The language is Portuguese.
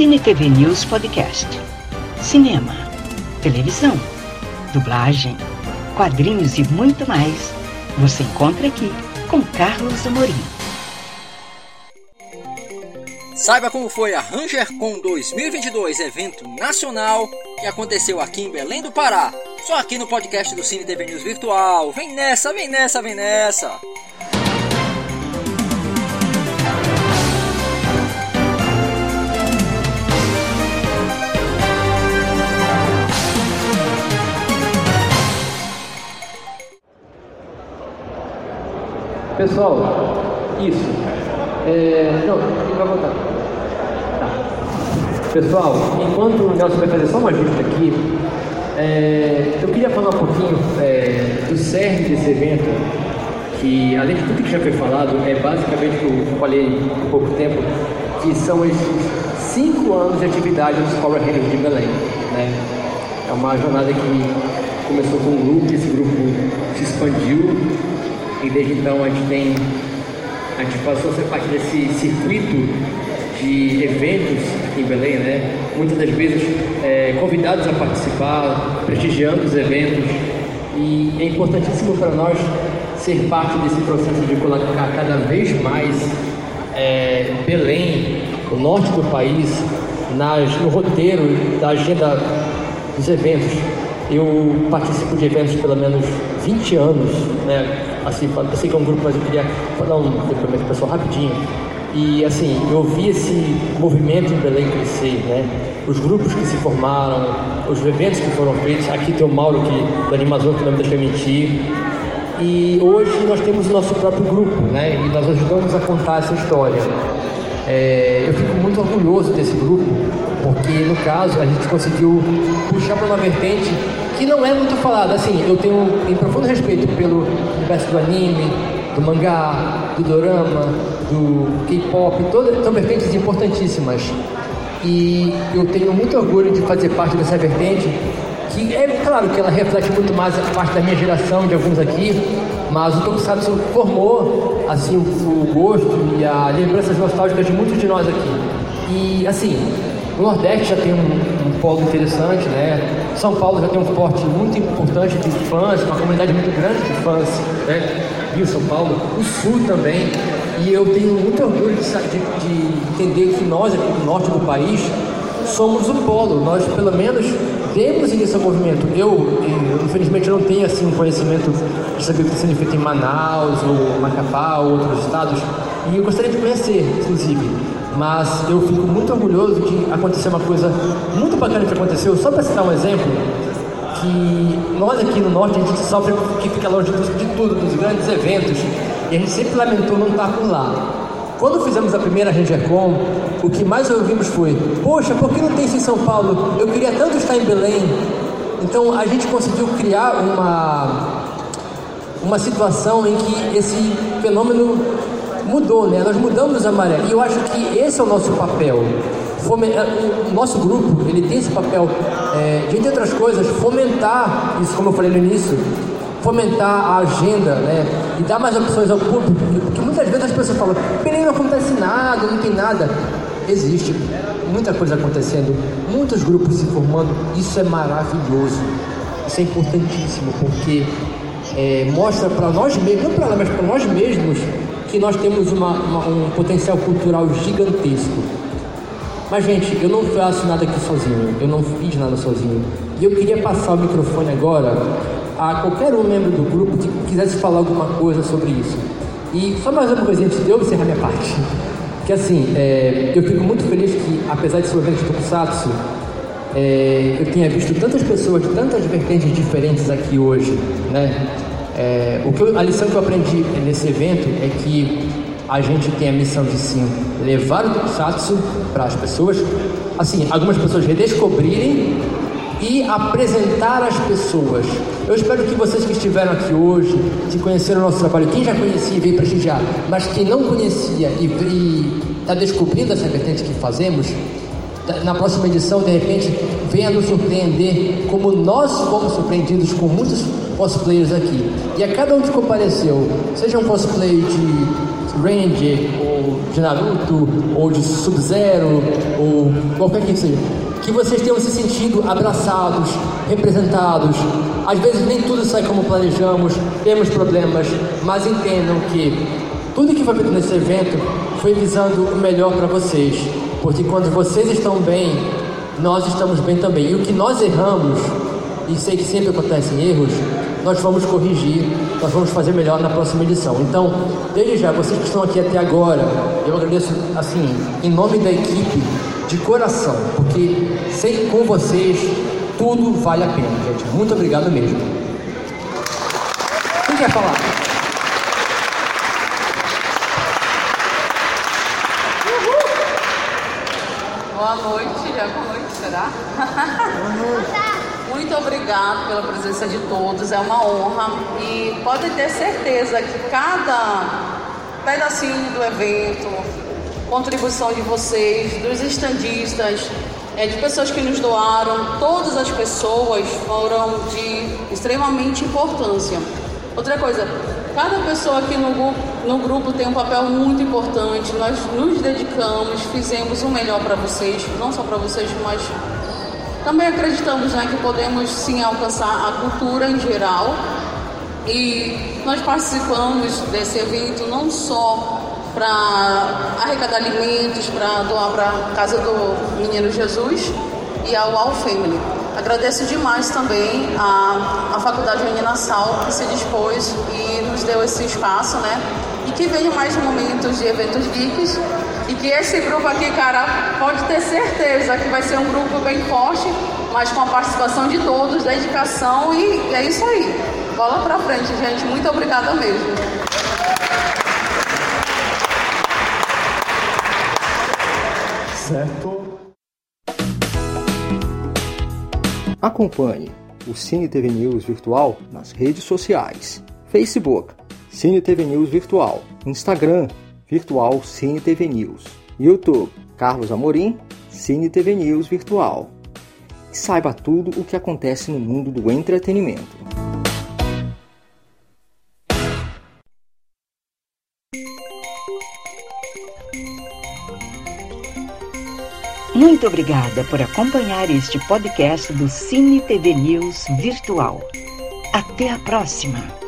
Cine TV News Podcast. Cinema, televisão, dublagem, quadrinhos e muito mais. Você encontra aqui com Carlos Amorim. Saiba como foi a RangerCon 2022, evento nacional que aconteceu aqui em Belém do Pará. Só aqui no podcast do Cine TV News Virtual. Vem nessa, vem nessa, vem nessa. Pessoal, isso. É, não, ele vai voltar. Tá. Pessoal, enquanto o Nelson vai fazer só uma ajuste aqui, é, eu queria falar um pouquinho é, do cerne desse evento, que além de tudo que já foi falado, é basicamente o que eu falei há pouco tempo, que são esses cinco anos de atividade dos Power Rangers de Belém. Né? É uma jornada que começou com um grupo, esse grupo se expandiu e desde então a gente tem a gente passou a ser parte desse circuito de eventos aqui em Belém, né? Muitas das vezes é, convidados a participar, prestigiando os eventos e é importantíssimo para nós ser parte desse processo de colocar cada vez mais é, Belém, o norte do país, nas, no roteiro da agenda dos eventos. Eu participo de eventos pelo menos 20 anos, né? assim, eu sei que é um grupo, mas eu queria dar um depoimento pessoal rapidinho. E assim, eu vi esse movimento em Belém crescer, né? Os grupos que se formaram, os eventos que foram feitos. Aqui tem o Mauro, que, do Animazão, que não me deixa mentir. E hoje nós temos o nosso próprio grupo, né? E nós ajudamos a contar essa história. É, eu fico muito orgulhoso desse grupo, porque no caso a gente conseguiu puxar para uma vertente que não é muito falada. Assim, eu tenho um profundo respeito pelo universo do anime, do mangá, do dorama, do K-pop, todas são vertentes importantíssimas. E eu tenho muito orgulho de fazer parte dessa vertente, que é claro que ela reflete muito mais a parte da minha geração, de alguns aqui, mas o Tokusatsu formou assim o, o gosto e as lembranças nostálgicas de muitos de nós aqui. E assim, o Nordeste já tem um, polo interessante, né? São Paulo já tem um porte muito importante de fãs, uma comunidade muito grande de fãs, né? Rio, São Paulo. O Sul também. E eu tenho muito orgulho de, de, de entender que nós aqui do norte do país somos o polo. Nós, pelo menos, demos início ao movimento. Eu, infelizmente, não tenho assim um conhecimento de saber o que está sendo feito em Manaus, ou Macapá, ou outros estados. E eu gostaria de conhecer, inclusive. Mas eu fico muito orgulhoso de acontecer uma coisa muito bacana que aconteceu, só para citar um exemplo, que nós aqui no norte a gente sofre que fica longe de tudo, dos grandes eventos, e a gente sempre lamentou não estar por lá. Quando fizemos a primeira RangerCon, o que mais ouvimos foi: Poxa, por que não tem isso em São Paulo? Eu queria tanto estar em Belém. Então a gente conseguiu criar uma, uma situação em que esse fenômeno mudou, né? Nós mudamos a maré. E eu acho que esse é o nosso papel. É, o nosso grupo, ele tem esse papel é, de, entre outras coisas, fomentar isso, como eu falei no início, fomentar a agenda, né? E dar mais opções ao público, porque muitas vezes as pessoas falam, Belém não acontece nada, não tem nada. Existe muita coisa acontecendo, muitos grupos se formando, isso é maravilhoso, isso é importantíssimo, porque é, mostra para nós mesmos, não para lá, mas para nós mesmos, que nós temos uma, uma, um potencial cultural gigantesco. Mas, gente, eu não faço nada aqui sozinho, eu não fiz nada sozinho. E eu queria passar o microfone agora a qualquer um membro do grupo que quisesse falar alguma coisa sobre isso. E só mais uma coisinha antes de eu encerrar minha parte. Que assim, é, eu fico muito feliz que, apesar de ser um evento de Tokusatsu, é, eu tenha visto tantas pessoas de tantas vertentes diferentes aqui hoje, né? É, o que eu, a lição que eu aprendi nesse evento é que a gente tem a missão de sim levar o Tokusatsu para as pessoas, assim, algumas pessoas redescobrirem e apresentar às pessoas. Eu espero que vocês que estiveram aqui hoje, que conheceram o nosso trabalho, quem já conhecia e veio prestigiar, mas quem não conhecia e está descobrindo essa vertente que fazemos, na próxima edição, de repente, venha nos surpreender como nós fomos surpreendidos com muitos cosplayers aqui. E a cada um que compareceu, seja um cosplay de Ranger, ou de Naruto, ou de Sub-Zero, ou qualquer que seja. Que vocês tenham se sentido abraçados, representados. Às vezes nem tudo sai como planejamos, temos problemas, mas entendam que tudo que foi feito nesse evento foi visando o melhor para vocês. Porque quando vocês estão bem, nós estamos bem também. E o que nós erramos, e sei que sempre acontecem erros, nós vamos corrigir, nós vamos fazer melhor na próxima edição. Então, desde já, vocês que estão aqui até agora, eu agradeço, assim, em nome da equipe, de coração, porque sei com vocês tudo vale a pena, gente. Muito obrigado mesmo. Quem quer falar? Noite, já é boa noite, será? Muito obrigado pela presença de todos, é uma honra e pode ter certeza que cada pedacinho do evento, contribuição de vocês, dos estandistas, é, de pessoas que nos doaram, todas as pessoas foram de extremamente importância. Outra coisa, cada pessoa aqui no grupo, no grupo tem um papel muito importante. Nós nos dedicamos, fizemos o melhor para vocês, não só para vocês, mas também acreditamos né, que podemos sim alcançar a cultura em geral. E nós participamos desse evento não só para arrecadar alimentos, para doar para a casa do Menino Jesus e ao All Family. Agradeço demais também a, a Faculdade Menina Sal que se dispôs e nos deu esse espaço, né? E que venham mais momentos de eventos geeks e que esse grupo aqui, cara, pode ter certeza que vai ser um grupo bem forte, mas com a participação de todos, dedicação e é isso aí. Bola pra frente, gente. Muito obrigada mesmo. Certo. Acompanhe o Cine TV News Virtual nas redes sociais: Facebook, Cine TV News Virtual, Instagram, Virtual Cine TV News, YouTube, Carlos Amorim, Cine TV News Virtual. E saiba tudo o que acontece no mundo do entretenimento. Muito obrigada por acompanhar este podcast do Cine TV News Virtual. Até a próxima!